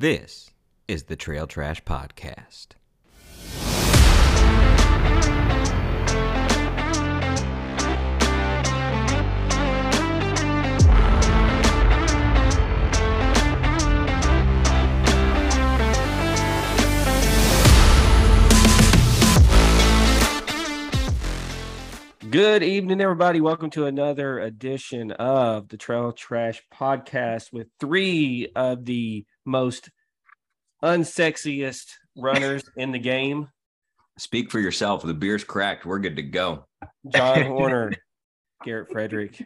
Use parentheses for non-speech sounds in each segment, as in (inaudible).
This is the Trail Trash Podcast. Good evening, everybody. Welcome to another edition of the Trail Trash Podcast with three of the most unsexiest runners (laughs) in the game Speak for yourself. The beer's cracked. We're good to go. John (laughs) Horner, Garrett Frederick,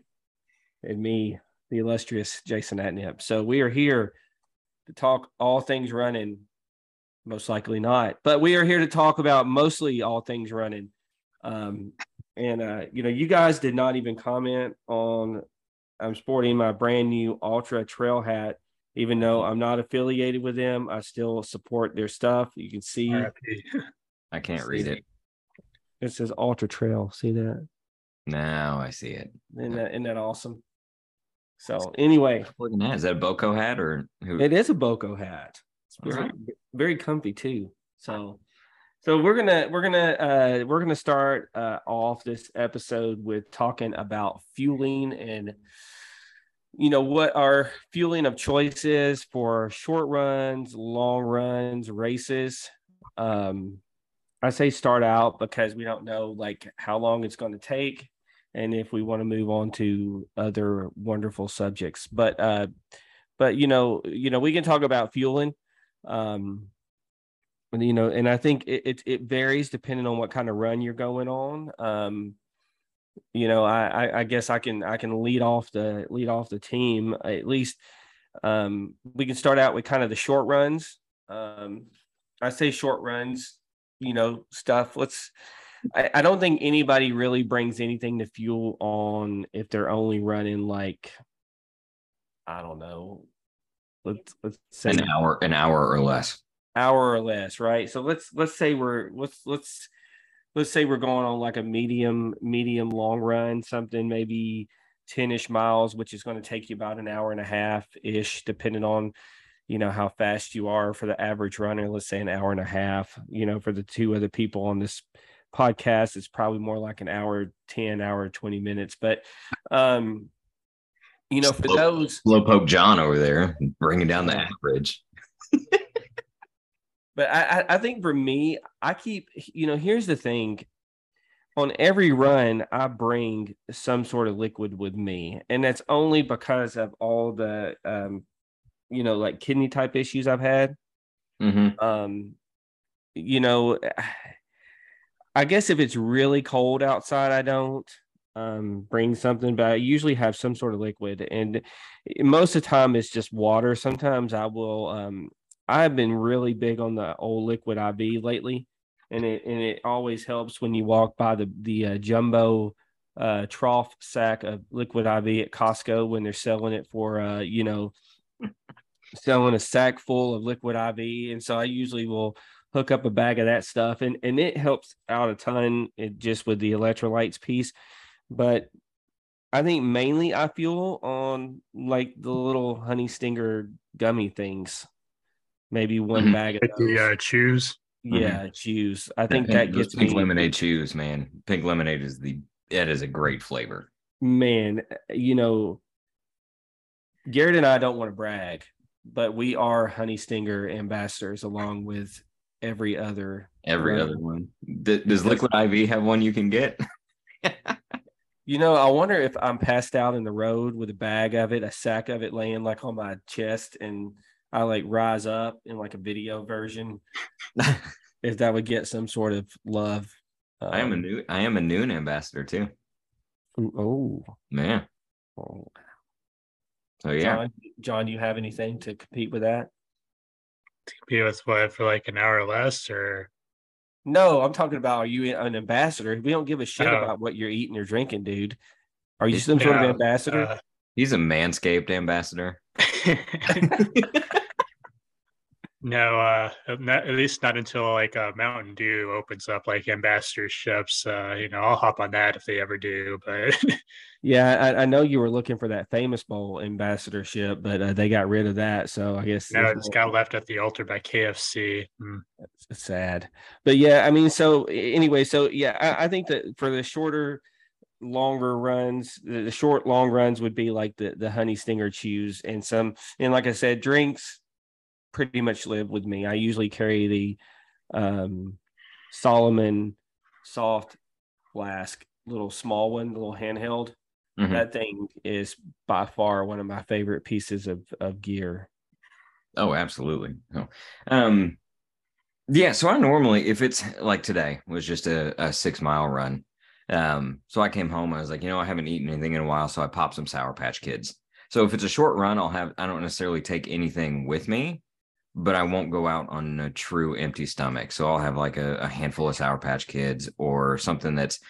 and me, the illustrious Jason Atnip. So we are here to talk all things running, most likely not, but we are here to talk about mostly all things running. Um, and uh, you know, you guys did not even comment on. I'm sporting my brand new Ultra Trail hat, even though I'm not affiliated with them. I still support their stuff. You can see I can't read it. it says Ultra Trail. See that? Now I see it. Isn't that, isn't that awesome? So anyway, Looking at is that a Boco hat or who? it is a Boco hat. It's very, Alright. very comfy too. So, so we're gonna we're gonna uh, we're gonna start uh, off this episode with talking about fueling and you know what our fueling of choice is for short runs, long runs, races. Um, I say start out because we don't know like how long it's going to take and if we want to move on to other wonderful subjects. But uh but you know, you know, we can talk about fueling. Um you know, and I think it, it it varies depending on what kind of run you're going on. Um you know, I, I I guess I can I can lead off the lead off the team at least um we can start out with kind of the short runs. Um I say short runs, you know, stuff. Let's I, I don't think anybody really brings anything to fuel on if they're only running like I don't know. Let's let's say An hour, an hour or less. hour or less, right? So let's let's say we're let's let's let's say we're going on like a medium medium long run, something maybe 10ish miles, which is going to take you about an hour and a half ish, depending on you know how fast you are for the average runner. Let's say an hour and a half. You know, for the two other people on this podcast, it's probably more like an hour 10, hour 20 minutes. But um, you know, for Slow- those Slowpoke John over there bringing down the average. (laughs) But I, I, I think for me, I keep, you know, here's the thing. On every run, I bring some sort of liquid with me. And that's only because of all the, um, you know, like kidney type issues I've had. hmm Um, you know, (sighs) I guess if it's really cold outside, I don't um bring something, but I usually have some sort of liquid. And most of the time it's just water. Sometimes I will um I've been really big on the old liquid IV lately, and it and it always helps when you walk by the the uh, jumbo uh, trough sack of liquid IV at Costco when they're selling it for uh, you know selling a sack full of liquid IV, and so I usually will hook up a bag of that stuff, and and it helps out a ton. It just with the electrolytes piece, but I think mainly I fuel on like the little honey stinger gummy things. Maybe one Mhm. bag of those. the uh, chews. yeah, choose. I think Pink- that those gets pink me. lemonade chews, man. Pink lemonade is the that is a great flavor. Man, you know, Garrett and I don't want to brag, but we are honey stinger ambassadors along with every other. Every Right. other one. D- does Liquid IV have one you can get? (laughs) You know, I wonder if I'm passed out in the road with a bag of it, a sack of it laying like on my chest, and I like rise up in like a video version. (laughs) if that would get some sort of love. I am a Um, new I am a Nuun ambassador too. Oh, Man. oh. So yeah. John, John, do you have anything to compete with that? Be with what for like an hour or less, or No, I'm talking about are you an ambassador? We don't give a shit Oh. about what you're eating or drinking, dude. Are you It's- some sort of ambassador? uh, He's a manscaped ambassador. (laughs) (laughs) No, uh, not, at least not until like uh, Mountain Dew opens up like ambassadorships. Uh, you know, I'll hop on that if they ever do. But (laughs) yeah, I, I know you were looking for that famous bowl ambassadorship, but uh, they got rid of that. So I guess no, it's got left at the altar by KFC. Mm. That's sad, but yeah, I mean, so anyway, so yeah, I, I think that for the shorter longer runs the, short long runs would be like the the honey stinger chews and some and like i said drinks pretty much live with me. I usually carry the um, Salomon soft flask, little small one, little handheld. Mm-hmm. That thing is by far one of my favorite pieces of of gear. Oh, absolutely. Oh. Um, yeah. So I normally, if it's like today, was just a, a six mile run. Um, so I came home. I was like, you know, I haven't eaten anything in a while, so I popped some Sour Patch Kids. So if it's a short run, I'll have. I don't necessarily take anything with me, but I won't go out on a true empty stomach. So I'll have like a, a, handful of Sour Patch Kids or something that's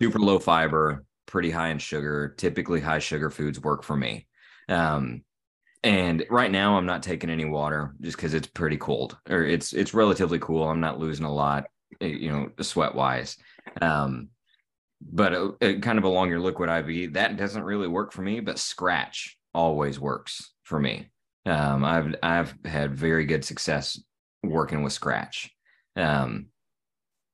super low fiber, pretty high in sugar. Typically, high sugar foods work for me. Um, and right now, I'm not taking any water just because it's pretty cold or it's it's relatively cool. I'm not losing a lot, eh, you know, sweat wise. Um, but a, a kind of along your liquid IV, that doesn't really work for me. But scratch always works for me. Um, I've I've had very good success working with Scratch. Um,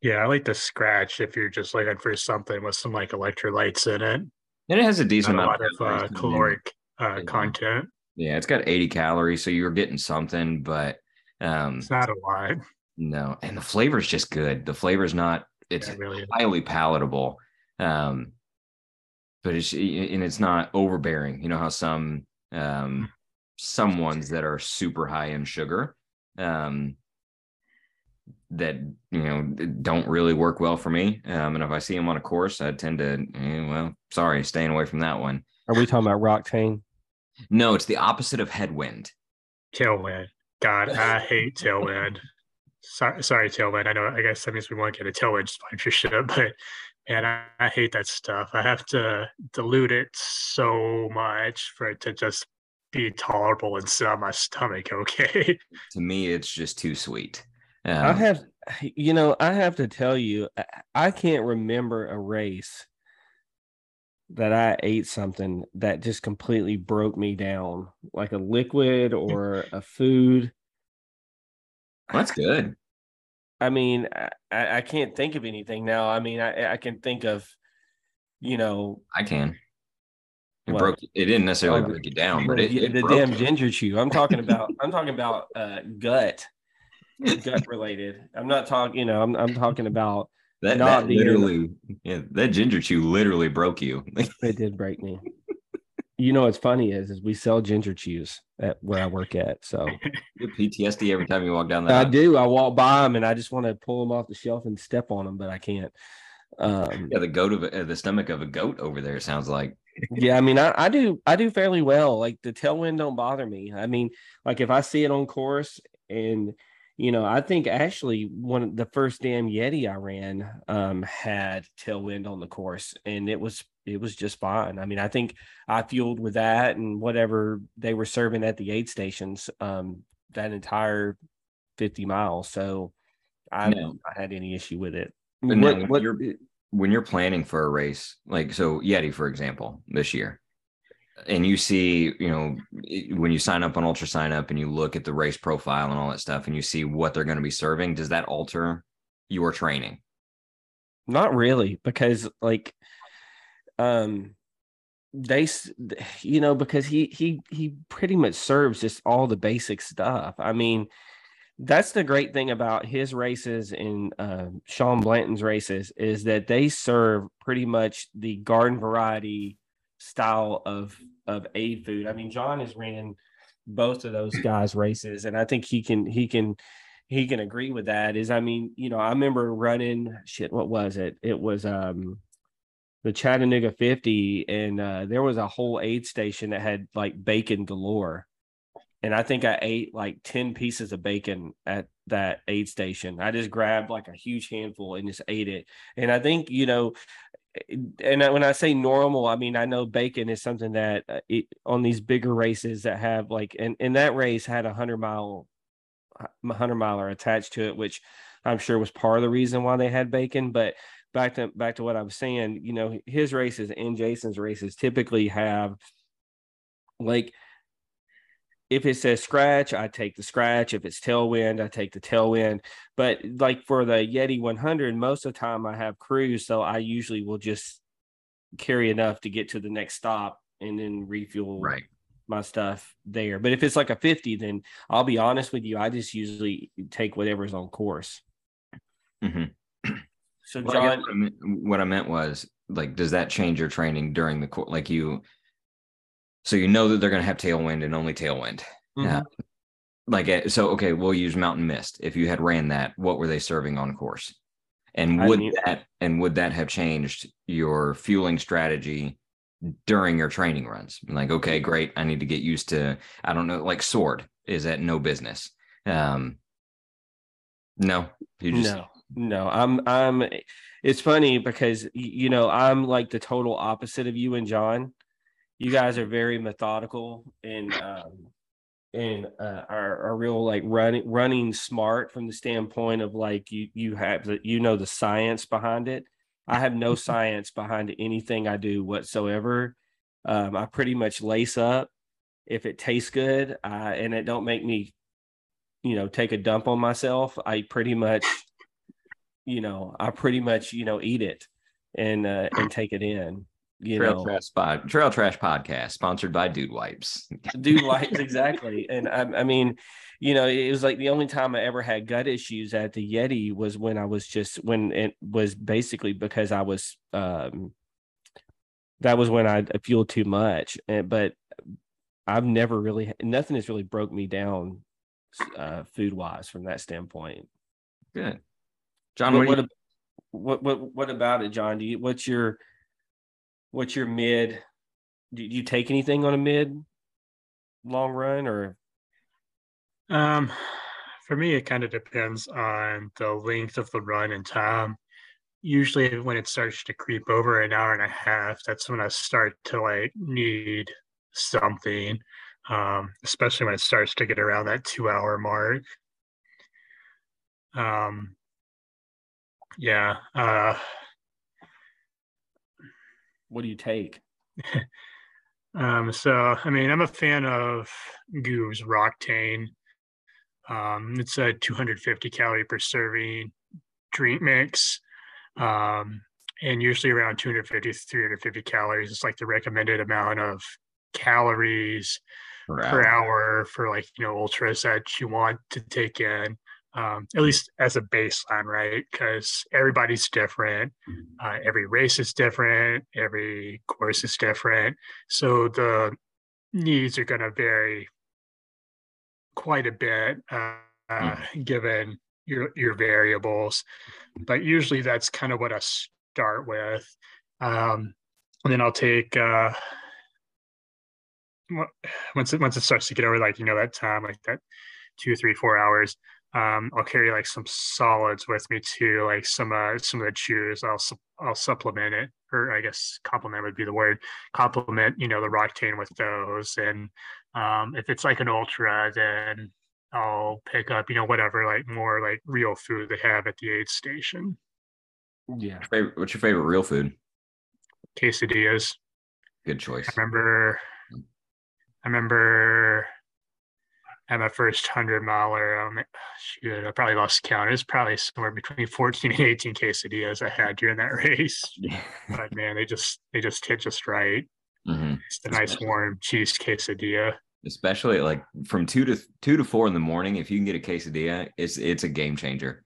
yeah, I like the Scratch if you're just looking for something with some like electrolytes in it. And it has a decent Not amount a of uh, caloric uh, content. Yeah, it's got 80 calories, so you're getting something, but um, it's not a lot. No, and the flavor is just good. The flavor is not. It's yeah, really highly palatable. Um, but it's and it's not overbearing. You know how some um some ones that are super high in sugar um, that you know don't really work well for me. Um, and if I see them on a course, I tend to eh, well, sorry, staying away from that one. Are we talking about Roctane? No, it's the opposite of headwind. Tailwind. God, I (laughs) hate tailwind. Sorry, sorry, tailwind. I know. I guess that means we won't get a tailwind sponsorship, (laughs) but man, I, I hate that stuff. I have to dilute it so much for it to just be tolerable and sit on my stomach okay? (laughs) To me it's just too sweet. Um, i have you know i have to tell you i can't remember a race that i ate something that just completely broke me down like a liquid (laughs) or a food. That's good. I mean I, I can't think of anything now. I mean i, I can think of you know i can it broke. It didn't necessarily oh, break you down, but it, it the damn ginger chew. I'm talking about. (laughs) I'm talking about uh, gut, gut related. I'm not talking. You know, I'm I'm talking about that. Not that literally, yeah, that ginger chew literally broke you. (laughs) it did break me. You know what's funny is is we sell ginger chews at where I work at. So you PTSD every time you walk down that. I do. I walk by them and I just want to pull them off the shelf and step on them, but I can't. Um, yeah, the goat of uh, the stomach of a goat over there sounds like yeah, I mean, I, I do I do fairly well. Like the tailwind don't bother me. I mean, like if I see it on course and you know, I think actually one of the first damn Yeti I ran um had tailwind on the course and it was it was just fine. I mean, I think I fueled with that and whatever they were serving at the aid stations um that entire 50 miles. So I no. I had any issue with it. What, what, when you're planning for a race, like so Yeti, for example, this year, and you see, you know, when you sign up on Ultra Sign Up and you look at the race profile and all that stuff, and you see what they're going to be serving, does that alter your training? Not really, because like, um, they, you know, because he he he pretty much serves just all the basic stuff. I mean, that's the great thing about his races and uh, Sean Blanton's races is that they serve pretty much the garden variety style of of aid food. I mean, John has ran both of those guys' races, and I think he can he can he can agree with that. Is I mean, you know, I remember running shit. What was it? It was um the Chattanooga 50, and uh, there was a whole aid station that had like bacon galore and I think I ate like 10 pieces of bacon at that aid station. I just grabbed like a huge handful and just ate it. And I think, you know, and when I say normal, I mean I know bacon is something that uh, it, on these bigger races that have like and, and that race had a hundred mile hundred miler attached to it, which I'm sure was part of the reason why they had bacon. But back to back to what I was saying, you know, his races and Jason's races typically have like if it says scratch, I take the scratch. If it's tailwind, I take the tailwind. But like for the Yeti 100, most of the time I have cruise, so I usually will just carry enough to get to the next stop and then refuel right my stuff there. But if it's like a 50, then I'll be honest with you, I just usually take whatever's on course. Mm-hmm. So well, John, what, I meant, what I meant was like, does that change your training during the course? Like you, so you know that they're going to have tailwind and only tailwind. Mhm. Uh, like uh, so, okay, we'll use mountain mist. If you had ran that, what were they serving on course? And would knew- that and would that have changed your fueling strategy during your training runs? Like, okay, great, I need to get used to. I don't know, like sword is at no business. Um, no, you just no, no, I'm, I'm, it's funny because, you know, I'm like the total opposite of you and John. You guys are very methodical and, um, and uh, are, are real like running running smart from the standpoint of like you you have the you know the science behind it. I have no (laughs) science behind anything I do whatsoever. Um, I pretty much lace up if it tastes good uh, and it don't make me, you know, take a dump on myself. I pretty much, you know, I pretty much you know eat it and uh, and take it in. You trail know, trash pod, trail trash podcast sponsored by Dude Wipes. (laughs) dude Wipes, exactly. And I, I mean you know it was like the only time i ever had gut issues at the yeti was when i was just when it was basically because i was um that was when i fueled too much. And, but i've never really nothing has really broke me down uh food wise from that standpoint. Good, John. what, What, what, you- what what what about it john? Do you what's your what's your mid do you take anything on a mid long run or Um, for me, it kind of depends on the length of the run and time. Usually, when it starts to creep over an hour and a half, that's when I start to like need something. Um, especially when it starts to get around that two-hour mark. Um, yeah. Uh, what do you take (laughs) Um, so I mean, I'm a fan of Goose Roctane. Um, it's a 250 calorie per serving drink mix, um, and usually around 250 to 350 calories. It's like the recommended amount of calories per hour for like you know ultras that you want to take in um, at least as a baseline right? Because everybody's different uh, every race is different every course is different. So the needs are going to vary quite a bit uh, uh, given your your variables. But usually that's kind of what i start with. Um, and then i'll take uh, once it once it starts to get over like you know that time like that two three four hours um i'll carry like some solids with me too like some uh some of the chews i'll sup- i'll supplement it or i guess complement would be the word complement you know the roctane with those and um if it's like an ultra then i'll pick up you know whatever like more like real food they have at the aid station yeah Favorite, what's your favorite real food? quesadillas Good choice. I remember, I remember at my first hundred miler, um, shoot, I probably lost count. It's probably somewhere between 14 and 18 quesadillas I had during that (laughs) race. But man, they just, they just hit just right. Mhm. It's the nice warm cheese quesadilla. Especially like from two to two to four in the morning. If you can get a quesadilla, it's it's a game changer.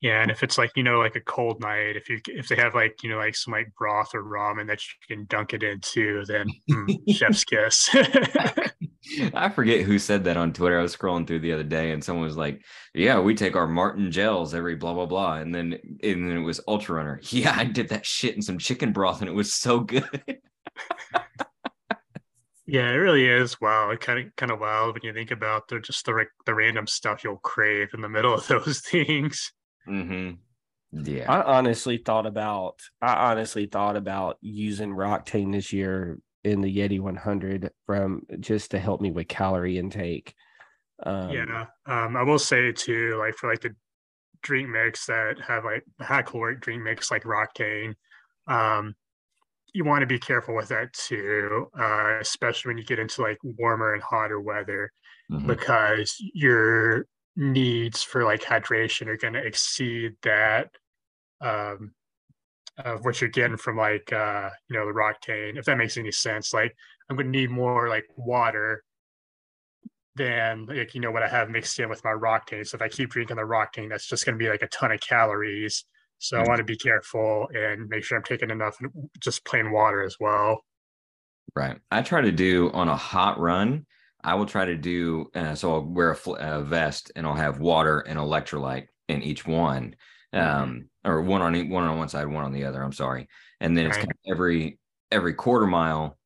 Yeah, and if it's like you know, like a cold night, if you if they have like you know like some like broth or ramen that you can dunk it into, then mm, (laughs) chef's kiss. (laughs) I forget who said that on Twitter. I was scrolling through the other day, and someone was like, "Yeah, we take our Maurten gels every blah blah blah," and then and then it was Ultra Runner. (laughs) Yeah, I did that shit in some chicken broth, and it was so good. (laughs) Yeah, it really is. Wow, it kind of kind of wild when you think about the just the the random stuff you'll crave in the middle of (laughs) those things. Mm-hmm. Yeah, I honestly thought about I honestly thought about using Roctane this year in the Yeti 100 from just to help me with calorie intake. Um, yeah, um, I will say too, like for like the drink mix that have like high caloric drink mix like Roctane, um, you want to be careful with that too, uh, especially when you get into like warmer and hotter weather, Mhm. because your needs for like hydration are going to exceed that um, of what you're getting from like uh, you know the Roctane If that makes any sense, like I'm going to need more like water than like you know what I have mixed in with my Roctane So if I keep drinking the Roctane that's just going to be like a ton of calories. So I Mhm. want to be careful and make sure I'm taking enough just plain water as well. Right. I try to do on a hot run. I will try to do uh, so. I'll wear a, fl- a vest and I'll have water and electrolyte in each one, um, or one on one on one side, one on the other. I'm sorry, and then it's Right. kind of every every quarter mile,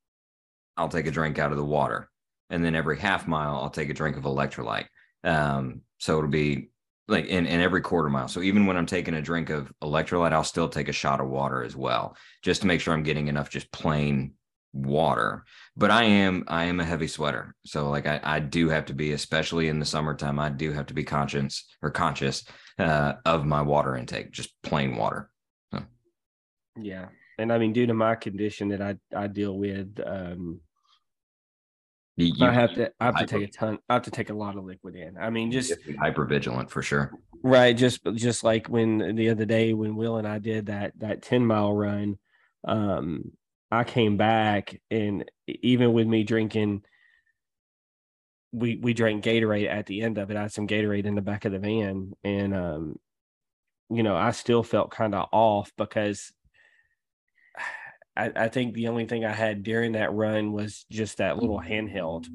I'll take a drink out of the water, and then every half mile, I'll take a drink of electrolyte. Um, so it'll be like in, in every quarter mile. So even when I'm taking a drink of electrolyte, I'll still take a shot of water as well, just to make sure I'm getting enough just plain water but i am i am a heavy sweater so like i, I do have to be especially in the summertime i do have to be conscious or conscious uh, of my water intake just plain water Yeah. And I mean, due to my condition that I, I deal with, um, you, I have to I have to take a ton I have to take a lot of liquid in. I mean, just have to be hyper vigilant for sure right, just just like when the other day when Will and I did that that 10 mile run, um, I came back and even with me drinking we we drank Gatorade at the end of it. I had some Gatorade in the back of the van and um you know, I still felt kind of off because (sighs) I, I think the only thing I had during that run was just that little handheld,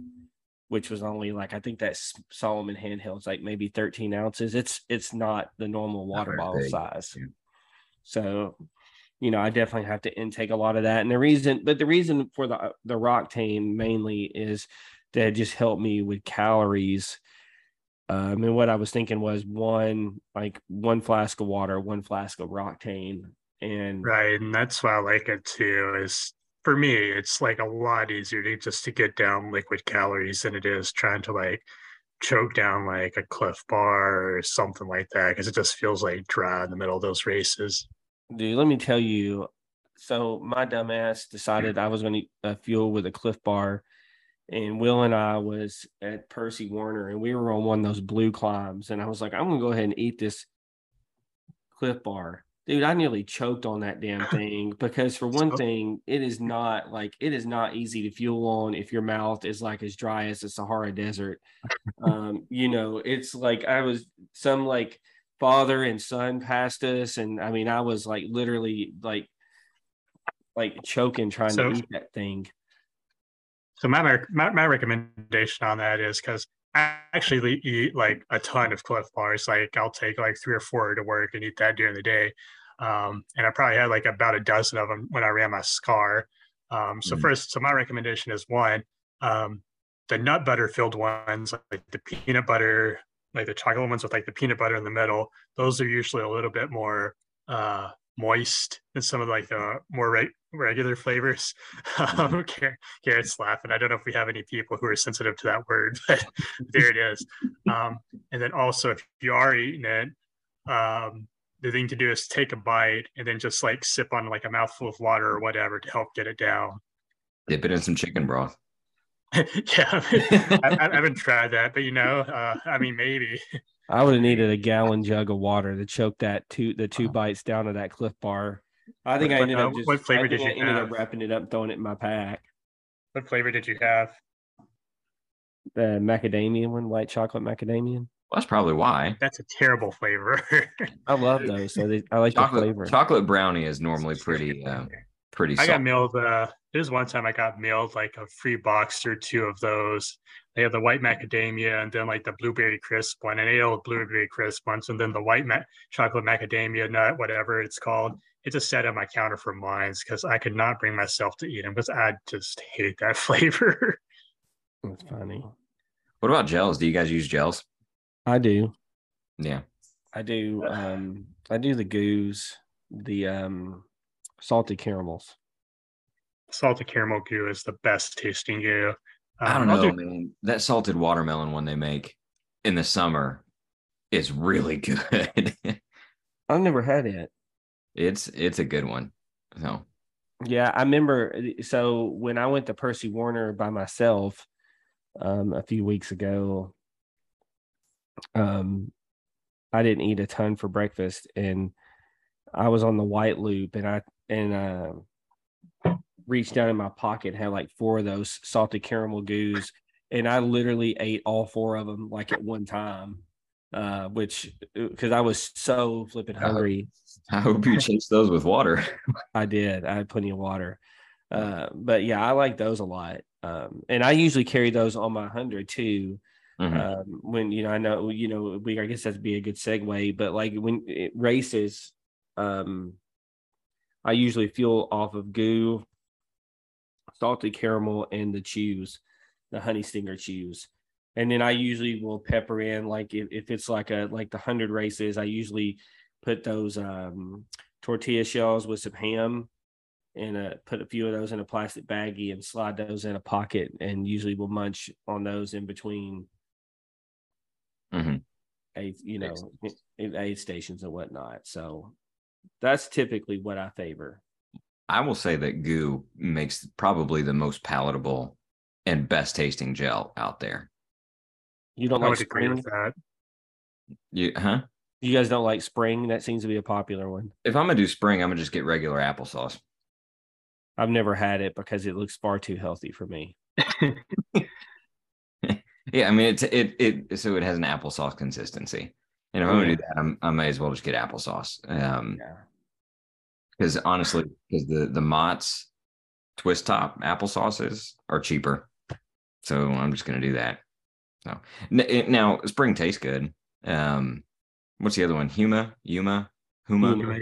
which was only like I think that Salomon handheld's like maybe 13 ounces. It's it's not the normal water bottle big, size. yeah. So, you know, I definitely have to intake a lot of that. And the reason, but the reason for the the Roctane mainly is that just helped me with calories. Um, and what I was thinking was one like one flask of water, one flask of Roctane, and Right. And that's why I like it too, is for me, it's like a lot easier to just to get down liquid calories than it is trying to like choke down like a clif bar or something like that. Cause it just feels like dry in the middle of those races. Dude, let me tell you. So my dumbass decided I was going to uh, fuel with a Clif Bar, and Will and I was at Percy Warner, and we were on one of those blue climbs, and I was like, I'm going to go ahead and eat this Clif Bar. Dude, I nearly choked on that damn (laughs) thing because for one thing, it is not like it is not easy to fuel on if your mouth is like as dry as the Sahara Desert. (laughs) Um, you know, it's like I was some like father and son passed us and i mean i was like literally like like choking trying So- to eat that thing So my my, my recommendation on that is because I actually eat like a ton of Clif Bars. Like I'll take like three or four to work and eat that during the day. Um, and I probably had like about a dozen of them when I ran my scar. Um, so Mhm. first, so my recommendation is one, um, the nut butter filled ones, like the peanut butter, like the chocolate ones with like the peanut butter in the middle. Those are usually a little bit more uh, moist and some of like the more re- regular flavors. (laughs) Um, Gar- Garrett's laughing. I don't know if we have any people who are sensitive to that word, (laughs) but there it is. Um, and then also, if you are eating it, um, the thing to do is take a bite and then just like sip on like a mouthful of water or whatever to help get it down. dip it in some chicken broth (laughs) yeah, I, I I haven't tried that, but you know, uh, I mean, maybe. I would have needed a gallon jug of water to choke that two the two bites down of that clif bar i think i ended uh, up just what flavor I think did I you ended have? up wrapping it up throwing it in my pack What flavor did you have? the macadamia one white chocolate macadamia well, that's probably why That's a terrible flavor. (laughs) i love those so they, i like the chocolate flavor chocolate brownie is normally pretty uh, pretty I got soft. mailed. Uh, there's one time I got mailed like a free box or two of those. They have the white macadamia and then like the blueberry crisp one, and they have the blueberry crisp ones, and then the white ma- chocolate macadamia nut, whatever it's called. It just sat on my counter for mines because I could not bring myself to eat them because I just hate that (laughs) flavor. that's funny what about gels do you guys use gels i do yeah I do um I do the goos, the um salted caramels. Salted caramel goo is the best tasting goo. i Um, don't know do- man that salted watermelon one they make in the summer is really (laughs) good. I've never had it. it's it's a good one. So Yeah, I remember. So when I went to Percy Warner by myself um, a few weeks ago, um, I didn't eat a ton for breakfast, and I was on the White Loop, and I and uh, reached down in my pocket, had like four of those salted caramel goos, and I literally ate all four of them like at one time. Uh, which because I was so flipping Uh, hungry. I hope you (laughs) chase those with water. I did. I had plenty of water. Uh, but yeah, I like those a lot. Um, and I usually carry those on my hundred too. Mhm. Um, when you know, I know you know, we I guess that'd be a good segue. But like when it races, um, I usually fuel off of goo, salted caramel, and the chews, the honey stinger chews. And then I usually will pepper in like if, if it's like a like the hundred races, I usually put those um tortilla shells with some ham and uh, put a few of those in a plastic baggie and slide those in a pocket and usually we'll munch on those in between Mhm. aid you know aid stations and whatnot so that's typically what i favor I will say that goo makes probably the most palatable and best tasting gel out there. you don't I like would agree spring with that. You huh? you guys don't like spring that seems to be a popular one If I'm gonna do spring, I'm gonna just get regular applesauce. i've never had it because it looks far too healthy for me (laughs) Yeah, I mean it's it it so it has an applesauce consistency. And if I'm gonna Yeah. do that, I'm, I may as well just get applesauce. Um, yeah because honestly, because the the Mott's twist top applesauces are cheaper, so I'm just gonna do that. So N- now spring tastes good. Um, what's the other one? Huma, Yuma, Huma. Huma.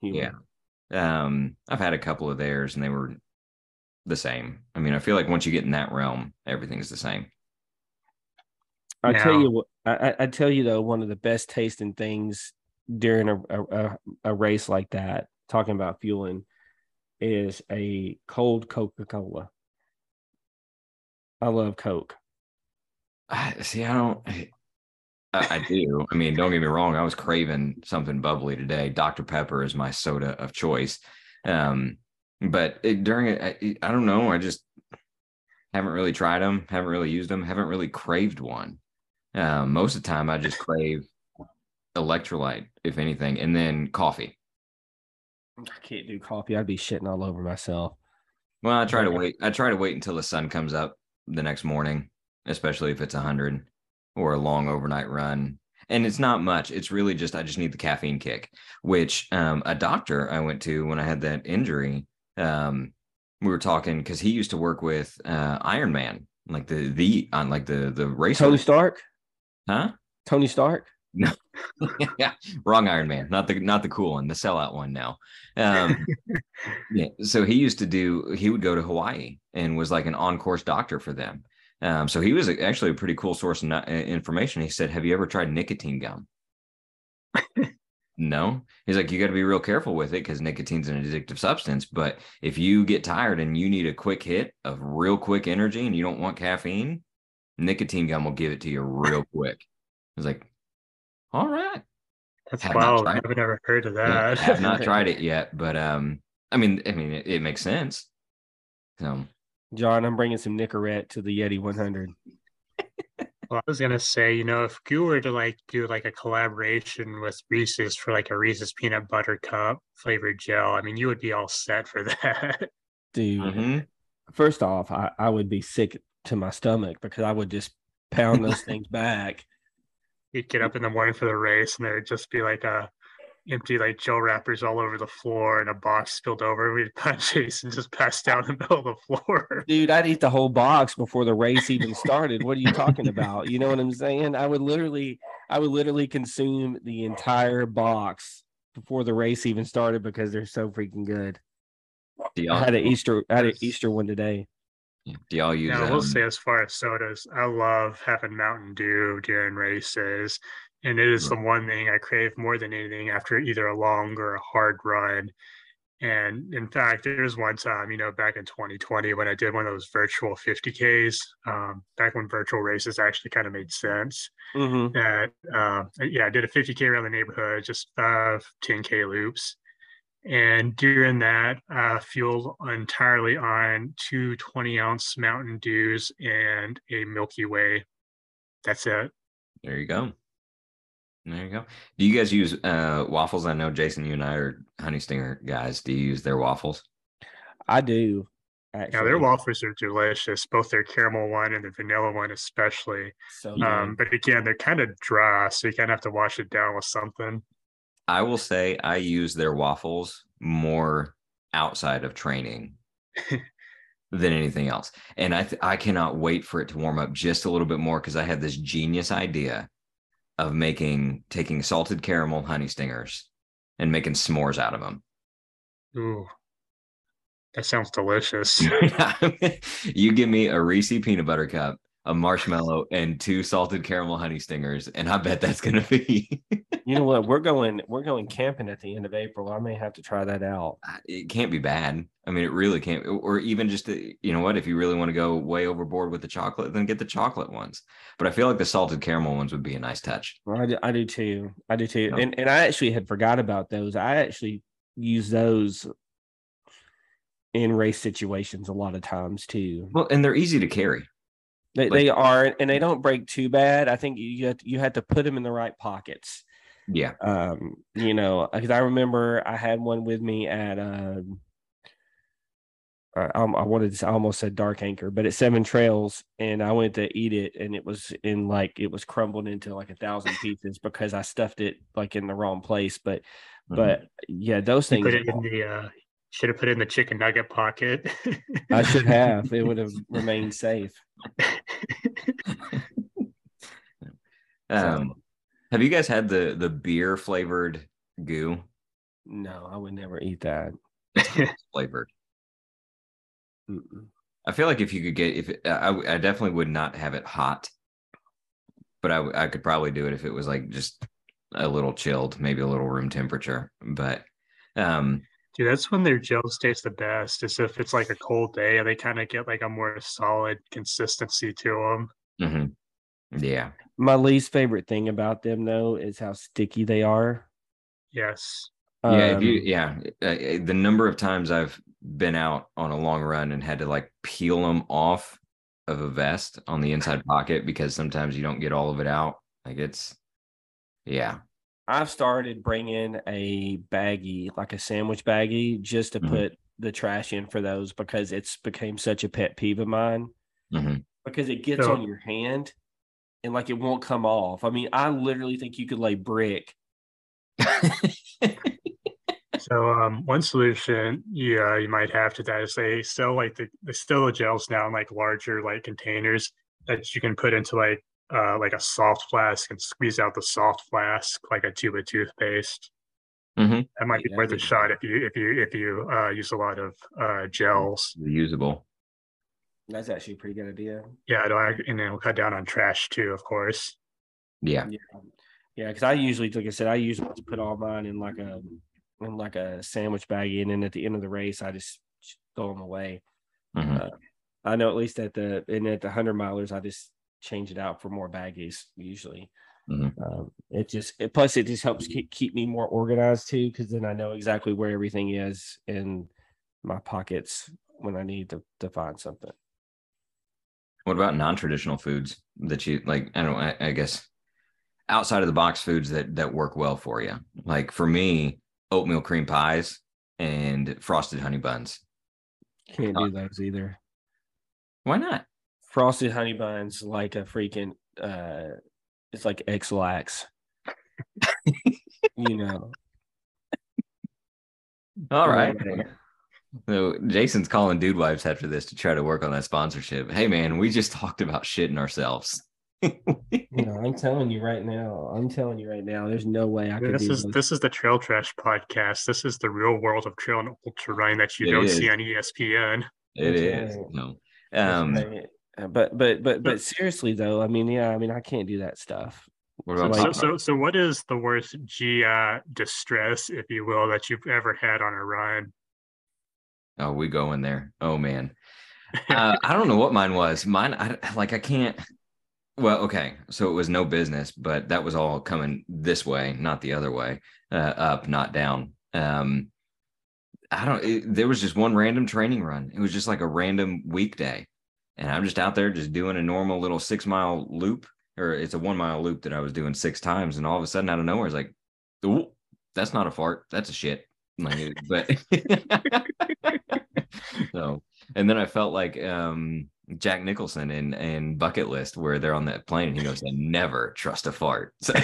yeah. Yeah. Um, I've had a couple of theirs and they were the same. I mean, I feel like once you get in that realm, everything's the same. I tell you what, I, I- I tell you though, one of the best tasting things during a, a, a, a race like that, talking about fueling, is a cold Coca Cola. I love Coke. See. I don't. I, do. I mean, don't get me wrong. I was craving something bubbly today. Dr. Pepper is my soda of choice. Um, but it, during it, I, I don't know. I just haven't really tried them. Haven't really used them. Haven't really craved one. Um, most of the time, I just crave electrolyte, if anything, and then coffee. I can't do coffee. I'd be shitting all over myself. Well, I try to wait. I try to wait until the sun comes up the next morning, especially if it's a hundred or a long overnight run. And it's not much. It's really just I just need the caffeine kick. Which um, a doctor I went to when I had that injury, um, we were talking because he used to work with uh, Iron Man, like the the on like the the race. Tony Stark? huh? Tony Stark? No, (laughs) yeah, wrong Iron Man, not the not the cool one, the sellout one now. Um, (laughs) yeah, so he used to do. He would go to Hawaii and was like an on course doctor for them. Um, so he was actually a pretty cool source of uh, information. He said, "Have you ever tried nicotine gum?" (laughs) no. He's like, you got to be real careful with it because nicotine's an addictive substance. But if you get tired and you need a quick hit of real quick energy and you don't want caffeine, nicotine gum will give it to you real quick. He's like, all right. That's Have wild. I've never heard of Yeah, that. have not (laughs) tried it yet, but um, I mean, I mean, it, it makes sense. So John, I'm bringing some Nicorette to the Yeti 100. Well, I was gonna say, you know, if you were to like do like a collaboration with Reese's for like a Reese's peanut butter cup flavored gel, I mean, you would be all set for (laughs) that. Dude, mhm. first off, I, I would be sick to my stomach because I would just pound those things back. You'd get up in the morning for the race, and there'd just be like a empty like gel wrappers all over the floor and a box spilled over. and We'd (laughs) punch Jason just pass down in the middle of the floor. (laughs) Dude, I'd eat the whole box before the race even started. What are you talking about? You know what I'm saying? I would literally, I would literally consume the entire box before the race even started because they're so freaking good. Do I had an Easter, I had an Easter one today. Do y'all use? Now, I will um, say, as far as sodas, I love having Mountain Dew during races. And it is the one thing I crave more than anything after either a long or a hard run. And in fact, there was one time, you know, back in 2020 when I did one of those virtual 50Ks, um, back when virtual races actually kind of made sense. Mm-hmm. That, uh, yeah, I did a 50K around the neighborhood, just five 10K loops. And during that, I fueled entirely on two 20 ounce Mountain Dews and a Milky Way. That's it. There you go. There you go. Do you guys use uh, waffles? I know Jason, you and I are honey stinger guys. Do you use their waffles? I do. Actually. Yeah, their waffles are delicious, both their caramel one and the vanilla one, especially. So Um, but again, they're kind of dry, so you kind of have to wash it down with something. I will say I use their waffles more outside of training (laughs) than anything else. And I th- I cannot wait for it to warm up just a little bit more because I had this genius idea of making taking salted caramel honey stingers and making s'mores out of them. Ooh, that sounds delicious. (laughs) (laughs) you give me a Reese peanut butter cup, a marshmallow, and two salted caramel honey stingers, and I bet that's gonna be. (laughs) you know what? We're going we're going camping at the end of April. I may have to try that out. it can't be bad. I mean, it really can't. Or even just, uh, you know what? If you really want to go way overboard with the chocolate, then get the chocolate ones. But I feel like the salted caramel ones would be a nice touch. Well, I do, I do too. I do too. Yeah. And and I actually had forgot about those. I actually use those in race situations a lot of times too. Well, and they're easy to carry. They, Like- they are, and they don't break too bad. I think you have to, you had to put them in the right pockets. Yeah. Um, you know, because I remember I had one with me at um, I, um, I wanted to, say- I almost said Dark Anchor, but at Seven Trails, and I went to eat it, and it was in like it was crumbled into like a thousand pieces because I stuffed it like in the wrong place. But Mhm. but yeah, those You things put it in the uh, should have put it in the chicken nugget pocket. I should have. It (laughs) would have remained safe. (laughs) um, have you guys had the the beer flavored goo? No, I would never eat that. (laughs) Flavored. Mm-mm. I feel like if you could get if it, I, I definitely would not have it hot, but I I could probably do it if it was like just a little chilled, maybe a little room temperature. But um, Dude, that's when their gels taste the best. Is if it's like a cold day, they kind of get like a more solid consistency to them. mhm. yeah, My least favorite thing about them though is how sticky they are. Yes. yeah. If you Um, yeah, uh, uh, the number of times I've been out on a long run and had to like peel them off of a vest on the inside pocket because sometimes you don't get all of it out. Like it's yeah, I've started bringing a baggie, like a sandwich baggie, just to Mhm. put the trash in for those because it's became such a pet peeve of mine Mhm. because it gets So- on your hand and like it won't come off. I mean, I literally think you could lay brick. (laughs) So um, one solution, yeah, you might have to that is they sell like the they sell the gels now in like larger like containers that you can put into like uh like a soft flask and squeeze out the soft flask like a tube of toothpaste. Mhm. That might be Yeah, worth a yeah. shot if you if you if you uh, use a lot of uh, gels. Reusable. That's actually a pretty good idea. Yeah, it'll, act- and it'll cut down on trash too, of course. Yeah, Yeah, yeah. Because I usually, like I said, I usually just put all mine in like a in like a sandwich baggie, and then at the end of the race, I just throw them away. Mhm. Uh, I know at least at the and at the hundred milers, I just change it out for more baggies usually. Mhm. Um, it just it, plus it just helps keep keep me more organized too, because then I know exactly where everything is in my pockets when I need to to find something. What about non-traditional foods that you like? I don't. I, I guess outside of the box foods that that work well for you. Like for me, oatmeal cream pies and frosted honey buns. Can't do those either. Why not? Frosted honey buns like a freaking uh, it's like Ex-Lax. (laughs) you know. All right. So Jason's calling dude wipes after this to try to work on that sponsorship. Hey man, we just talked about shitting ourselves. (laughs) You know, I'm telling you right now. I'm telling you right now. There's no way I could This do is those. this is the Trail Trash podcast. This is the real world of trail and ultra running that you It don't is. see on ESPN. It That's is. right. No. Um right. Uh, but but but but seriously though, I mean, yeah, I mean, I can't do that stuff. what So, like- So, so, so what is the worst GI distress, if you will, that you've ever had on a ride? Oh, we go in there. Oh man. (laughs) Uh, I don't know what mine was. Mine, I like I can't. Well, okay. So it was no business, but that was all coming this way, not the other way, uh, up, not down. Um, I don't. It, there was just one random training run. It was just like a random weekday, and I'm just out there just doing a normal little six mile loop, or it's a one mile loop that I was doing six times, and all of a sudden out of nowhere, it's like, that's not a fart, that's a shit. Like, but (laughs) so, and then I felt like um Jack Nicholson in in Bucket List, where they're on that plane, and he goes, "I never trust a fart." (laughs) So,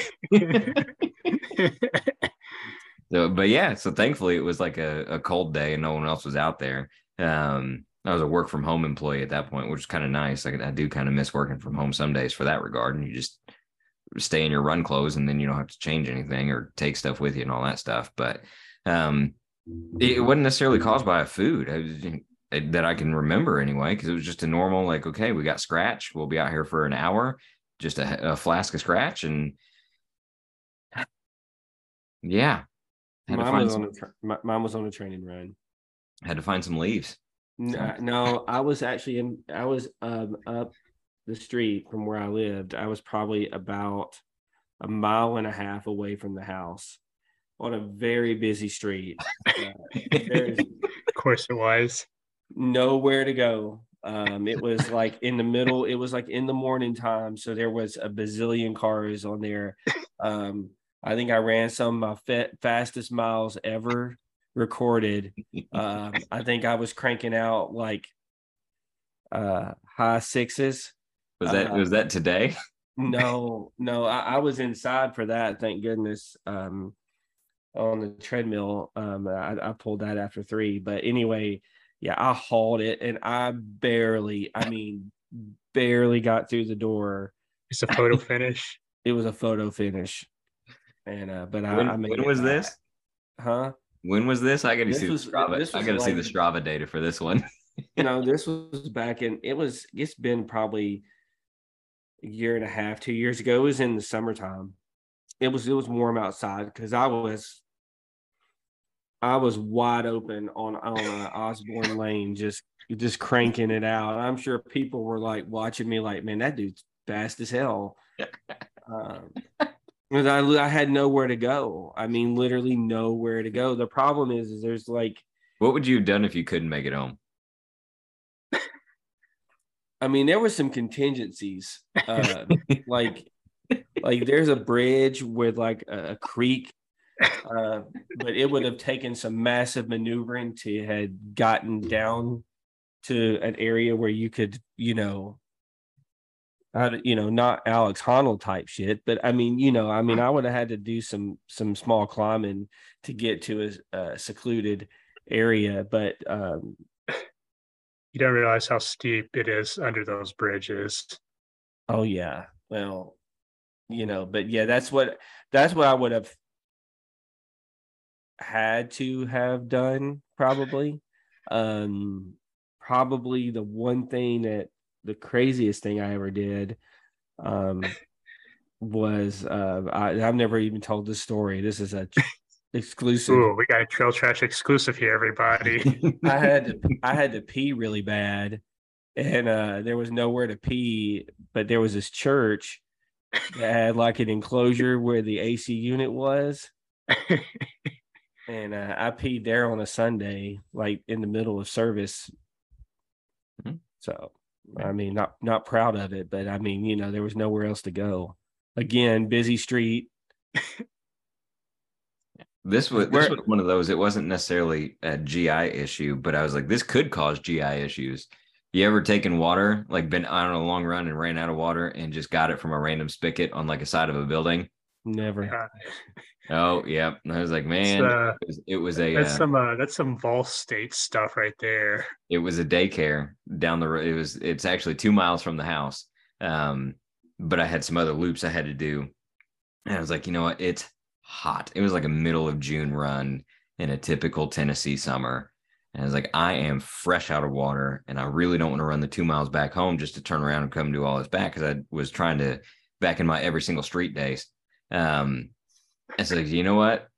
so, but yeah, so thankfully it was like a, a cold day and no one else was out there. Um, I was a work from home employee at that point, which is kind of nice. Like I do kind of miss working from home some days for that regard, and you just stay in your run clothes, and then you don't have to change anything or take stuff with you and all that stuff. But um, it wasn't necessarily caused by a food. Was, that I can remember anyway, because it was just a normal, like, okay, we got Skratch. We'll be out here for an hour, just a, a flask of Skratch. And (sighs) yeah. Mine was, some, on a tra- mine was on a training run. Had to find some leaves. No, no I was actually in, I was um, up the street from where I lived. I was probably about a mile and a half away from the house on a very busy street. Uh, of course it was nowhere to go. Um, it was like in the middle, it was like in the morning time. So there was a bazillion cars on there. Um, I think I ran some of my fastest miles ever recorded. (laughs) Um, I think I was cranking out like uh, high sixes. Was that uh, was that today? no, (laughs) no, I, I, was inside for that. Thank goodness. Um, on the treadmill, um, I, I pulled that after three. But anyway, yeah, I hauled it and I barely, I mean, barely got through the door. It's a photo (laughs) finish. It was a photo finish. And uh, but when, I, I mean, when was this? Huh? When was this? I got to see was, the Strava. I got to like, see the Strava data for this one. (laughs) you know, this was back in. It was. It's been probably a year and a half, two years ago. It was in the summertime. It was. It was warm outside because I was I was wide open on on uh, Osborne Lane, just just cranking it out. I'm sure people were like watching me, like, man, that dude's fast as hell. (laughs) um, I I had nowhere to go. I mean, literally nowhere to go. The problem is, is there's like, what would you have done if you couldn't make it home? I mean, there were some contingencies, uh, (laughs) like like there's a bridge with like a, a creek uh, but it would have taken some massive maneuvering to had gotten down to an area where you could, you know, I, you know, not Alex Honnold type shit, but I mean, you know, I mean, I would have had to do some some small climbing to get to a, a secluded area, but um, you don't realize how steep it is under those bridges. Oh yeah, well, you know, but yeah, that's what that's what I would have had to have done probably. Um probably the one thing that the craziest thing i ever did um was uh I, have never even told this story this is a exclusive Ooh, we got a trail trash exclusive here everybody (laughs) i had to (laughs) i had to pee really bad and uh there was nowhere to pee but there was this church that had like an enclosure where the ac unit was (laughs) and uh, I peed there on a Sunday, like in the middle of service. Mm-hmm. So, I mean, not not proud of it, but I mean, you know, there was nowhere else to go. Again, busy street. this was this was one of those. It wasn't necessarily a GI issue, but I was like, this could cause GI issues. You ever taken water, like been on a long run and ran out of water and just got it from a random spigot on like a side of a building? Never. Oh yeah, I was like, man, uh, it, was, it was, a that's uh, some uh, that's some Vol State stuff right there. It was a daycare down the road. It was it's actually two miles from the house. Um, but I had some other loops I had to do, and I was like, you know what, it's hot. It was like a middle of June run in a typical Tennessee summer. And I was like, I am fresh out of water, and I really don't want to run the two miles back home just to turn around and come do all this back because I was trying to back in my every single street days. Um, and so, you know what?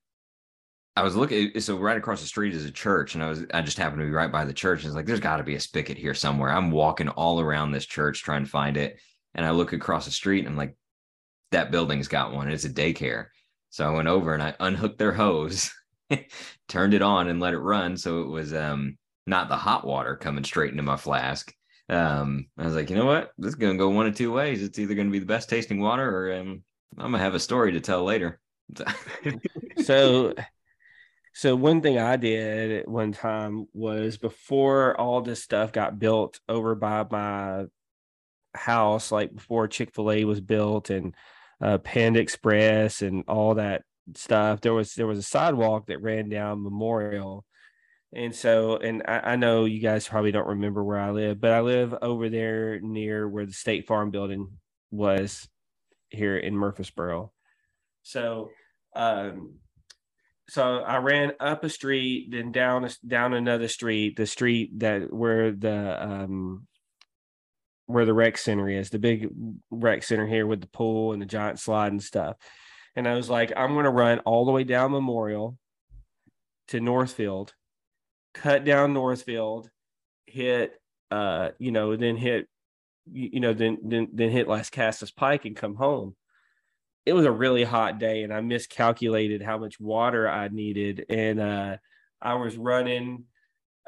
I was looking, so right across the street is a church, and I was, I just happened to be right by the church. And it's like, there's got to be a spigot here somewhere. I'm walking all around this church trying to find it. And I look across the street and I'm like, that building's got one. It's a daycare. So I went over and I unhooked their hose, (laughs) turned it on and let it run. So it was um, not the hot water coming straight into my flask. Um, I was like, you know what? This is going to go one of two ways. It's either going to be the best tasting water or um, I'm going to have a story to tell later. (laughs) so so one thing I did one time was before all this stuff got built over by my house, like before Chick Fil A was built and uh, Panda Express and all that stuff. There was there was a sidewalk that ran down Memorial, and so and I, I know you guys probably don't remember where I live, but I live over there near where the State Farm building was here in Murfreesboro. So um so I ran up a street, then down down another street, the street that where the um where the rec center is, the big rec center here with the pool and the giant slide and stuff. And I was like, I'm going to run all the way down Memorial to Northfield, cut down Northfield, hit, uh, you know, then hit, you know, then then then hit Lascassas Pike and come home. It was a really hot day, and I miscalculated how much water I needed, and uh, I was running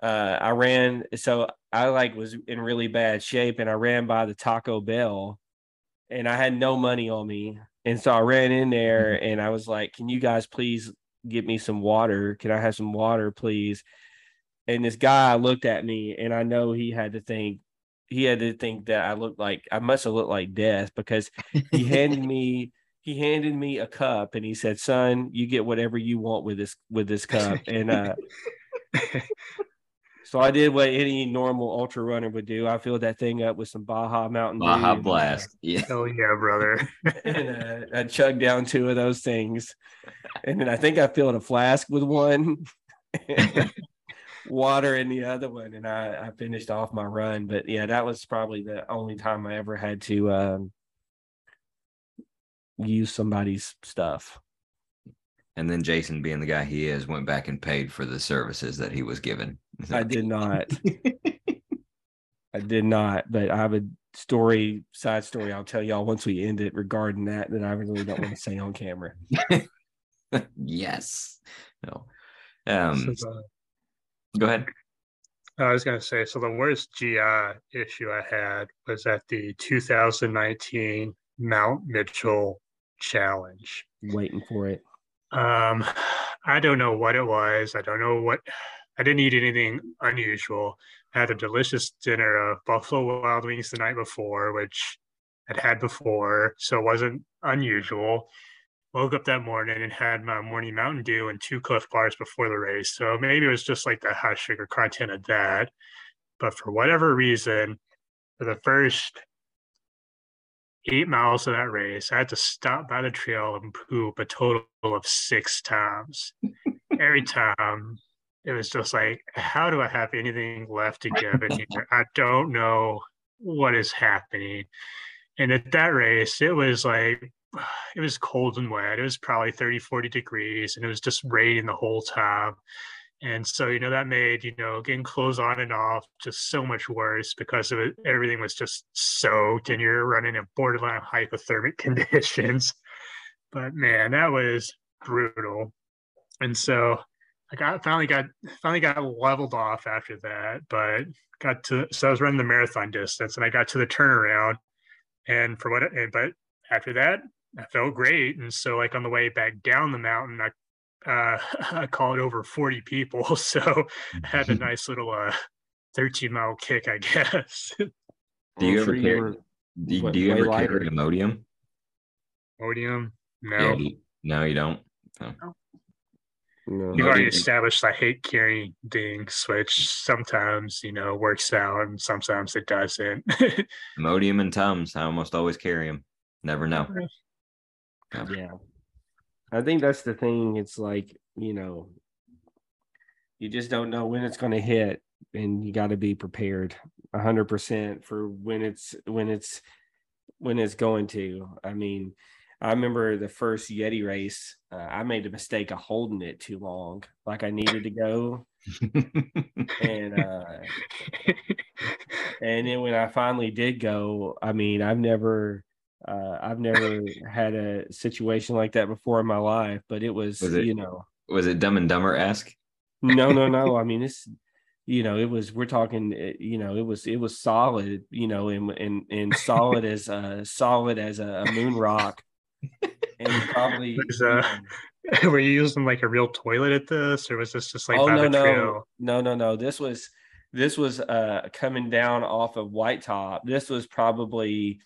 uh, I ran so I like was in really bad shape and I ran by the Taco Bell and I had no money on me. And so I ran in there mm-hmm. and I was like, Can you guys please get me some water? Can I have some water, please? And this guy looked at me and I know he had to think he had to think that I looked like I must have looked like death because he handed (laughs) me he handed me a cup and he said, Son, you get whatever you want with this with this cup. (laughs) And uh So I did what any normal ultra runner would do. I filled that thing up with some Baja Mountain Baja Dew Blast. Yeah. Hell (laughs) yeah, brother. (laughs) and uh, I chugged down two of those things. And then I think I filled a flask with one, water in the other one. And I, I finished off my run. But yeah, that was probably the only time I ever had to um, use somebody's stuff. And then Jason, being the guy he is, went back and paid for the services that he was given. I (laughs) did not. I did not, but I have a story, side story I'll tell y'all once we end it regarding that that I really don't want to say on camera. (laughs) yes. No. Um, so the, go ahead. I was going to say so the worst GI issue I had was at the 2019 Mount Mitchell Challenge. Waiting for it. Um, I don't know what it was. I don't know what. I didn't eat anything unusual. I had a delicious dinner of Buffalo Wild Wings the night before, which I'd had before, so it wasn't unusual. Woke up that morning and had my morning Mountain Dew and two Clif Bars before the race. So maybe it was just like the high sugar content of that. But for whatever reason, for the first eight miles of that race, I had to stop by the trail and poop a total of six times. Every (laughs) time it was just like, how do I have anything left to give in (laughs) here? I don't know what is happening. And at that race, it was like, (sighs) it was cold and wet. It was probably 30, 40 degrees, and it was just raining the whole time. And so, you know, that made, you know, getting clothes on and off just so much worse because of it. Everything was just soaked and you're running in borderline hypothermic (laughs) conditions. But man, that was brutal. And so I got finally got finally got leveled off after that, but got to so I was running the marathon distance and I got to the turnaround and for what but after that I felt great. And so like on the way back down the mountain, I uh, (laughs) I called over 40 people. (laughs) So I had a (laughs) nice little uh, 13 mile kick, I guess. do you ever carry, do, you, do you ever carry Imodium? Imodium? No. Yeah, you, no, you don't. No. No. You've already established I hate carrying things, which sometimes, you know, works out and sometimes it doesn't. Imodium and Tums. I almost always carry them. Never know. Yeah. I think that's the thing. It's like, you know, you just don't know when it's going to hit and you got to be prepared 100% for when it's when it's when it's going to. I mean, I remember the first Yeti race. Uh, I made a mistake of holding it too long, like I needed to go, and uh, (laughs) and then when I finally did go, I mean, I've never, uh, I've never (laughs) had a situation like that before in my life. But it was, Was it- you know, Was it Dumb and Dumber esque? no, no, (laughs) no. I mean, it's, you know, it was. We're talking, uh, you know, it was, it was solid, you know, and and and solid as uh solid as a, a moon rock, and probably. Was, you uh, know, (laughs) Were you using like a real toilet at this, or was this just like oh no no trail? no no no this was this was uh coming down off of Whitetop this was probably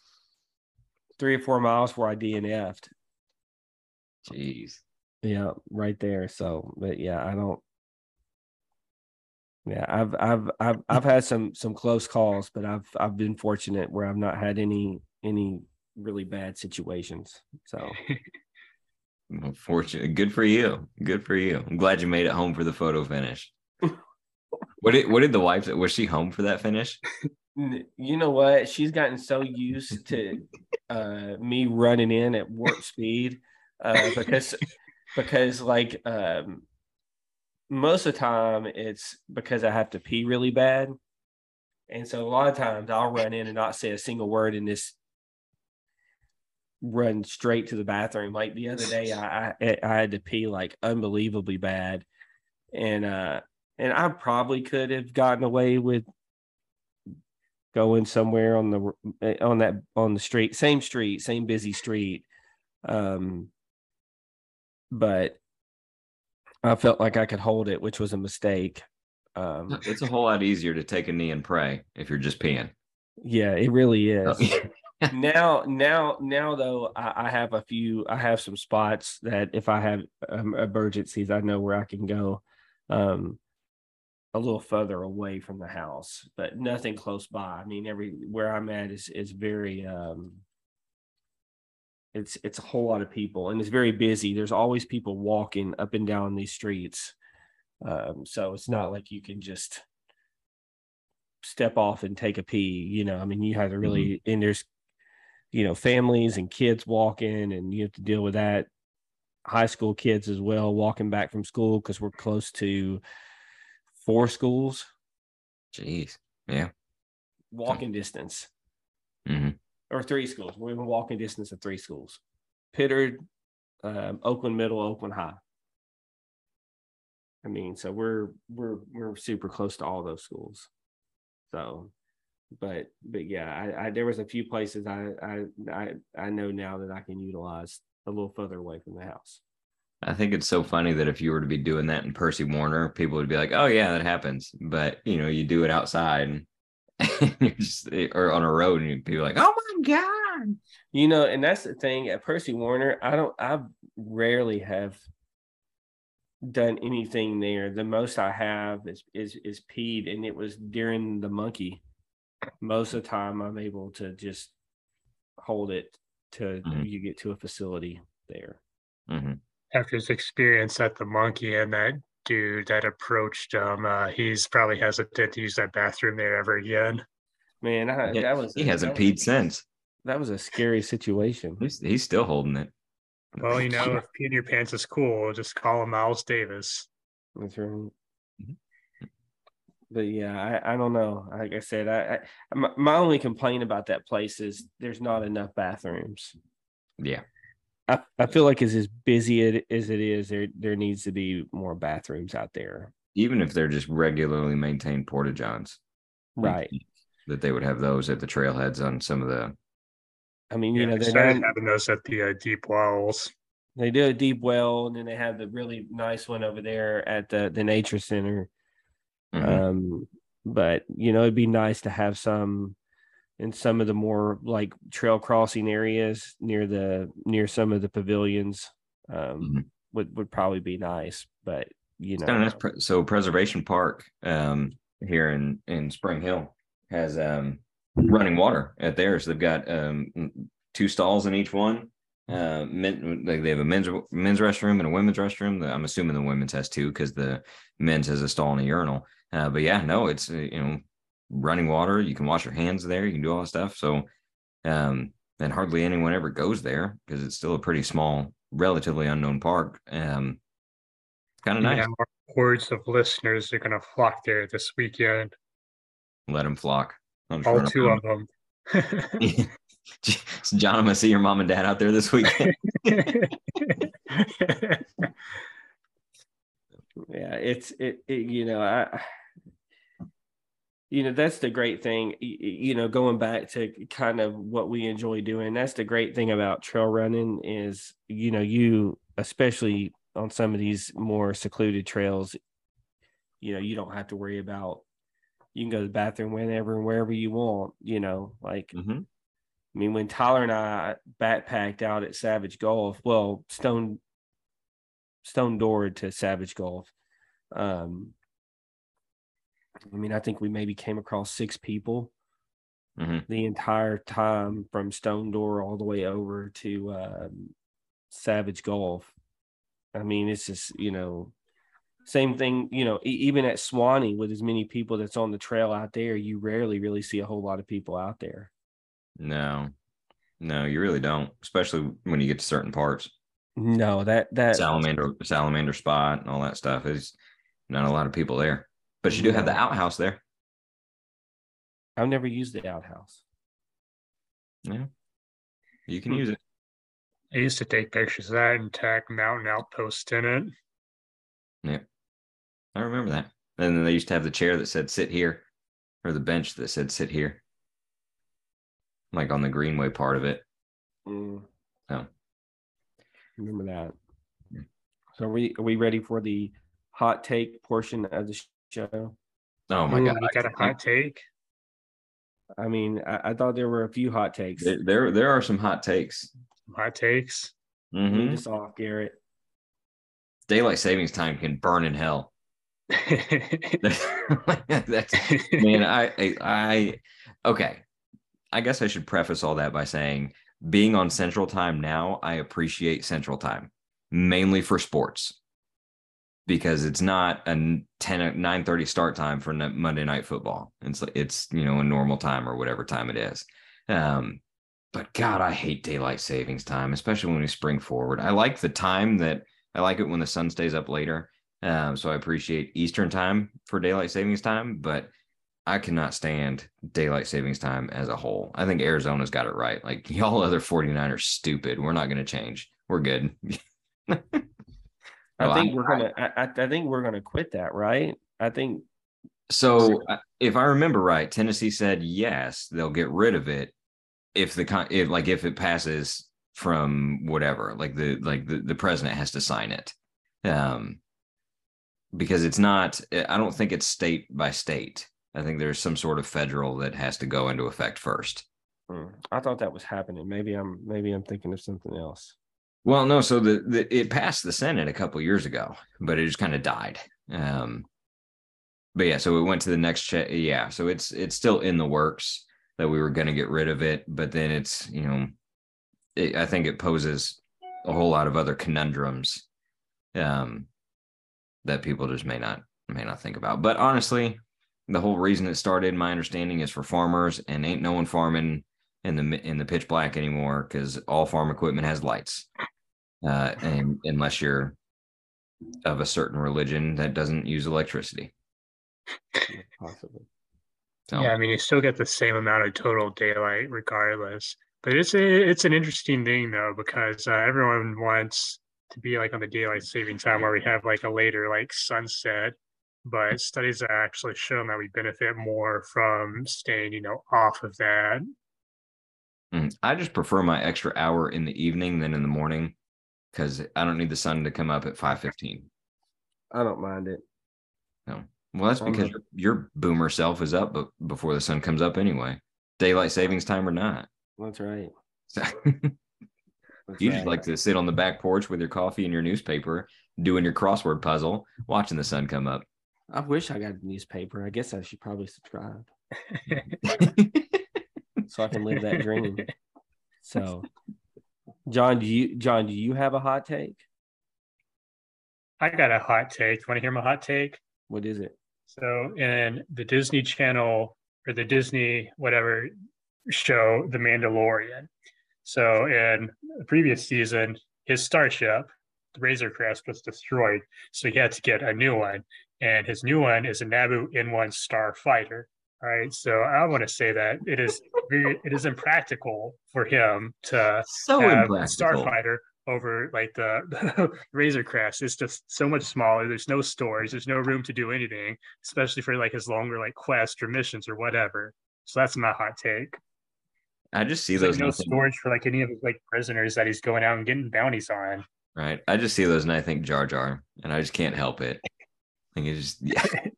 three or four miles where i dnf'd Jeez. yeah right there so but yeah i don't yeah i've i've i've, I've had some some close calls but i've i've been fortunate where i've not had any any really bad situations so (laughs) Well, fortunate. Good for you. Good for you. I'm glad you made it home for the photo finish. (laughs) what did what did the wife was she home for that finish? (laughs) You know what? She's gotten so used to uh me running in at warp speed uh because because like um most of the time it's because i have to pee really bad. And so a lot of times i'll run in and not say a single word and just run straight to the bathroom. Like the other day i i, I had to pee like unbelievably bad. And uh and i probably could have gotten away with going somewhere on the eh, on that on the street same street same busy street. Um but i felt like i could hold it which was a mistake. Um It's a whole lot easier to take a knee and pray if you're just peeing. yeah it really is. Oh, (laughs) now now now though I, I have a few i have some spots that if i have um, emergencies i know where i can go. Um a little further away from the house but nothing close by. I mean every where i'm at is is very um it's it's a whole lot of people and it's very busy. There's always people walking up and down these streets. Um so it's not like you can just step off and take a pee you know i mean you have to really and there's you know families and kids walking and you have to deal with that. High school kids as well walking back from school because we're close to four schools? Jeez. Yeah. walking distance. Hmm or three schools. We're in walking distance of three schools. Pittard um, oakland middle oakland high. I mean so we're we're we're super close to all those schools. So but but yeah i, I there was a few places I, I i i know now that i can utilize a little further away from the house I think it's so funny that if you were to be doing that in Percy Warner, people would be like, "Oh yeah, that happens." But you know, you do it outside, (laughs) and you're just, or on a road, and people like, "Oh my god!" You know, and that's the thing at Percy Warner. I don't. I rarely have done anything there. The most I have is is is peed, and it was during the monkey. Most of the time, I'm able to just hold it till Mhm. you get to a facility there. hmm After his experience at the monkey and that dude that approached him, uh, he's probably hesitant to use that bathroom there ever again. Man, I, Yeah, that was he hasn't that was- peed since. That was a scary situation. He's, he's still holding it. Well, you know, (laughs) if peeing your pants is cool, just call him Miles Davis. That's right. Mhm. But yeah, I, I don't know. Like I said, I, I my, my only complaint about that place is there's not enough bathrooms. Yeah. I, I feel like as as busy it, as it is, there there needs to be more bathrooms out there. Even if they're just regularly maintained porta johns, Right. that they would have those at the trailheads on some of the. I mean, you Yeah, know, they they're not, having those at the uh, deep wells. they do a deep well, and then they have the really nice one over there at the the nature center. Mhm. Um, but you know, it'd be nice to have some in some of the more like trail crossing areas near the near some of the pavilions. Um, Mhm. would would probably be nice, but you know, nice. Pre- So Preservation Park um, here in in Spring Hill has um, running water at theirs. They've got um, two stalls in each one. Uh, men, like they have a men's men's restroom and a women's restroom. I'm assuming the women's has two because the men's has a stall and a urinal. Uh, but yeah, no, it's uh, you know running water. You can wash your hands there. You can do all that stuff. So um, and hardly anyone ever goes there because it's still a pretty small, relatively unknown park. Um, kind of nice. Yeah, more hordes of listeners are gonna flock there this weekend. Let them flock. All two to of them. 'em. John, I'm gonna see your mom and dad out there this weekend. (laughs) (laughs) yeah it's it, it you know i you know that's the great thing you know going back to kind of what we enjoy doing that's the great thing about trail running is you know you especially on some of these more secluded trails you know you don't have to worry about you can go to the bathroom whenever and wherever you want you know like Mhm. I mean, when Tyler and I backpacked out at Savage Gulf, well, Stone Stone Door to Savage Gulf. Um, I mean, I think we maybe came across six people Mhm. the entire time from Stone Door all the way over to um, Savage Gulf. I mean, it's just you know, same thing. You know, e- even at Sewanee with as many people that's on the trail out there, you rarely really see a whole lot of people out there. No, no, you really don't, especially when you get to certain parts. No, that that Salamander, salamander spot, and all that stuff is not a lot of people there. But you do have the outhouse there. I've never used the outhouse. Yeah, you can Hmm. use it. I used to take pictures of that and tag Mountain Outpost in it. Yeah, I remember that. And then they used to have the chair that said "sit here," or the bench that said "sit here," like on the greenway part of it. Mm. Oh. Remember that. So are we are we ready for the hot take portion of the show? Oh my Ooh, god! you got a hot take? I mean, I, I thought there were a few hot takes. There, there, there are some hot takes. Hot takes? Mhm. Lead us off, Garrett. Daylight savings time can burn in hell. (laughs) That's man I, I i okay i guess i should preface all that by saying being on central time now i appreciate central time mainly for sports because it's not a 10 9 30 start time for monday night football it's it's you know a normal time or whatever time it is um but god i hate daylight savings time especially when we spring forward i like the time that i like it when the sun stays up later um, so I appreciate Eastern time for daylight savings time, but I cannot stand daylight savings time as a whole. I think Arizona's got it right. Like (laughs) y'all other 49ers stupid. We're not going to change. We're good. (laughs) I think we're gonna. I, I I think we're gonna quit that, right? I think So uh, if I remember right, Tennessee said yes, they'll get rid of it if the con- if like if it passes from whatever, like the like the, the president has to sign it. Um because it's not I don't think it's state by state. I think there's some sort of federal that has to go into effect first. hmm, I thought that was happening. Maybe I'm maybe I'm thinking of something else. Well, no, so the, the it passed the Senate a couple years ago, but it just kind of died. Um, but yeah, so it went to the next check. Yeah, so it's it's still in the works that we were going to get rid of it, but then it's you know, it, I think it poses a whole lot of other conundrums, um, that people just may not may not think about. But honestly, the whole reason it started, my understanding, is for farmers, and ain't no one farming in the in the pitch black anymore because all farm equipment has lights uh, and unless you're of a certain religion that doesn't use electricity. Possibly. So Yeah, I mean, you still get the same amount of total daylight regardless. But it's a, it's an interesting thing though because uh, everyone wants to be like on the daylight saving time where we have like a later like sunset. But studies have actually shown that we benefit more from staying, you know, off of that. mm, I just prefer my extra hour in the evening than in the morning because I don't need the sun to come up at five fifteen. I don't mind it. No, well, that's because your, your boomer self is up but before the sun comes up anyway, daylight savings time or not. That's right. So, (laughs) That's you just right. like to sit on the back porch with your coffee and your newspaper, doing your crossword puzzle, watching the sun come up. I wish I got a newspaper. I guess I should probably subscribe (laughs) so I can live that dream. So, (laughs) John, do you John, do you have a hot take? I got a hot take. Want to hear my hot take? What is it? So in the Disney Channel or the Disney whatever show, The Mandalorian, So in the previous season, his starship, the Razor Crest, was destroyed. So he had to get a new one. And his new one is a Naboo N1 Starfighter. All right. So I want to say that it is very, it is impractical for him to So have. Starfighter over like the, the (laughs) Razor Crest. It's just so much smaller. There's no storage. There's no room to do anything, especially for like his longer like quests or missions or whatever. So that's my hot take. I just see There's those like no nothing- storage for like any of his like prisoners that he's going out and getting bounties on. right. I just see those and I think Jar Jar, and I just can't help it. I think it's just yeah. (laughs)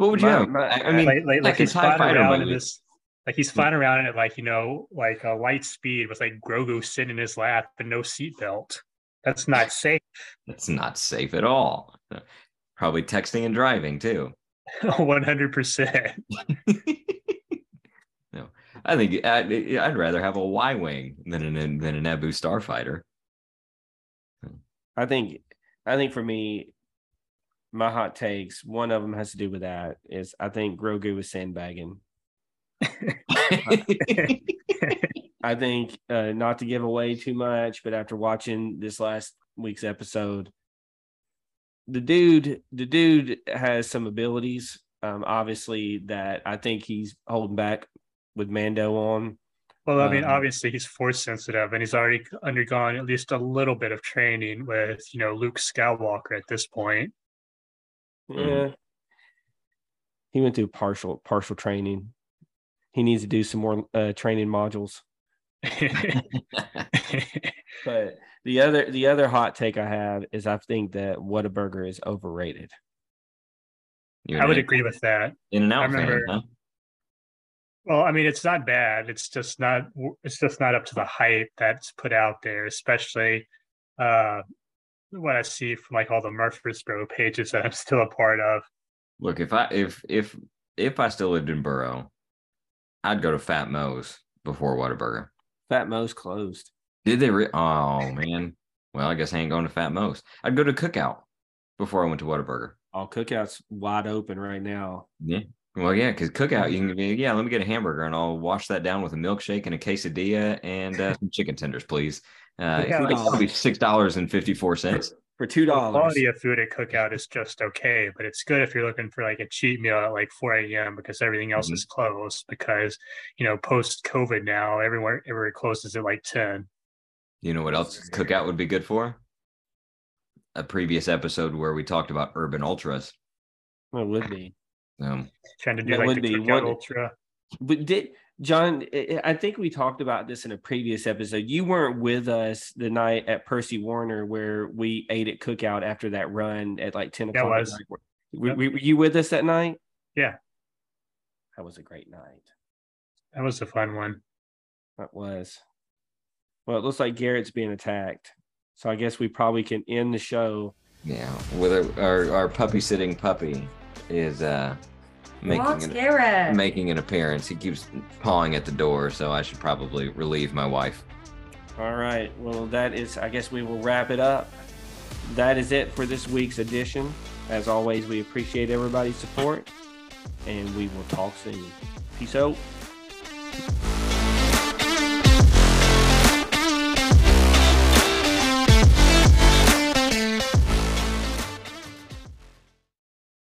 what would you My- have? my- I, I mean, like, like, like like he's flying fighter around in movie. this like he's flying around at like you know like a light speed with like Grogu sitting in his lap and no seatbelt. That's not (laughs) safe. That's not safe at all. Probably texting and driving too. (laughs) One hundred percent. (laughs) no, I think I'd, I'd rather have a Y wing than an than an Naboo starfighter. I think I think for me, my hot takes, one of them has to do with that is I think Grogu is sandbagging. (laughs) I think uh, not to give away too much, but after watching this last week's episode, the dude, the dude has some abilities. Um, obviously, that I think he's holding back with Mando on. Well, I mean, Um, obviously he's force sensitive, and he's already undergone at least a little bit of training with you know Luke Skywalker at this point. Mhm. Yeah, he went through partial partial training. He needs to do some more uh, training modules. (laughs) But the other the other hot take I have is I think that Whataburger is overrated. You're I would an agree with that. In and I out fan, remember- huh? Well, I mean, it's not bad. It's just not. It's just not up to the hype that's put out there, especially uh, what I see from like all the Murfreesboro pages that I'm still a part of. Look, if I if if if I still lived in Boro, I'd go to Fat Mo's before Whataburger. Fat Mo's closed. Did they? Re- oh man. Well, I guess I ain't going to Fat Mo's. I'd go to Cookout before I went to Whataburger. All cookouts wide open right now. Yeah. Well, yeah, because Cookout, you can be yeah. Let me get a hamburger and I'll wash that down with a milkshake and a quesadilla and uh, some chicken tenders, please. Uh, Yeah. it'll be six dollars and fifty four cents. For two The dollars. quality of food at Cookout is just okay, but it's good if you're looking for like a cheap meal at like 4 a.m. because everything else Mhm. is closed. Because you know, post COVID now, everywhere everywhere closes at like 10. You know what else Cookout would be good for? A previous episode where we talked about urban ultras. It would be. Um, Trying to do That like would the be Cookout one- Ultra. But did John? I- I think we talked about this in a previous episode. You weren't with us the night at Percy Warner where we ate at Cookout after that run at like ten o'clock. at was. Were, Yep. were you with us that night? Yeah. That was a great night. That was a fun one. That was. Well, it looks like Garrett's being attacked. So I guess we probably can end the show. yeah, with our, our our puppy sitting puppy is uh making What's an, making an appearance. He keeps pawing at the door, so I should probably relieve my wife. All right. Well, that is, I guess we will wrap it up. That is it for this week's edition. As always, we appreciate everybody's support and we will talk soon. Peace out.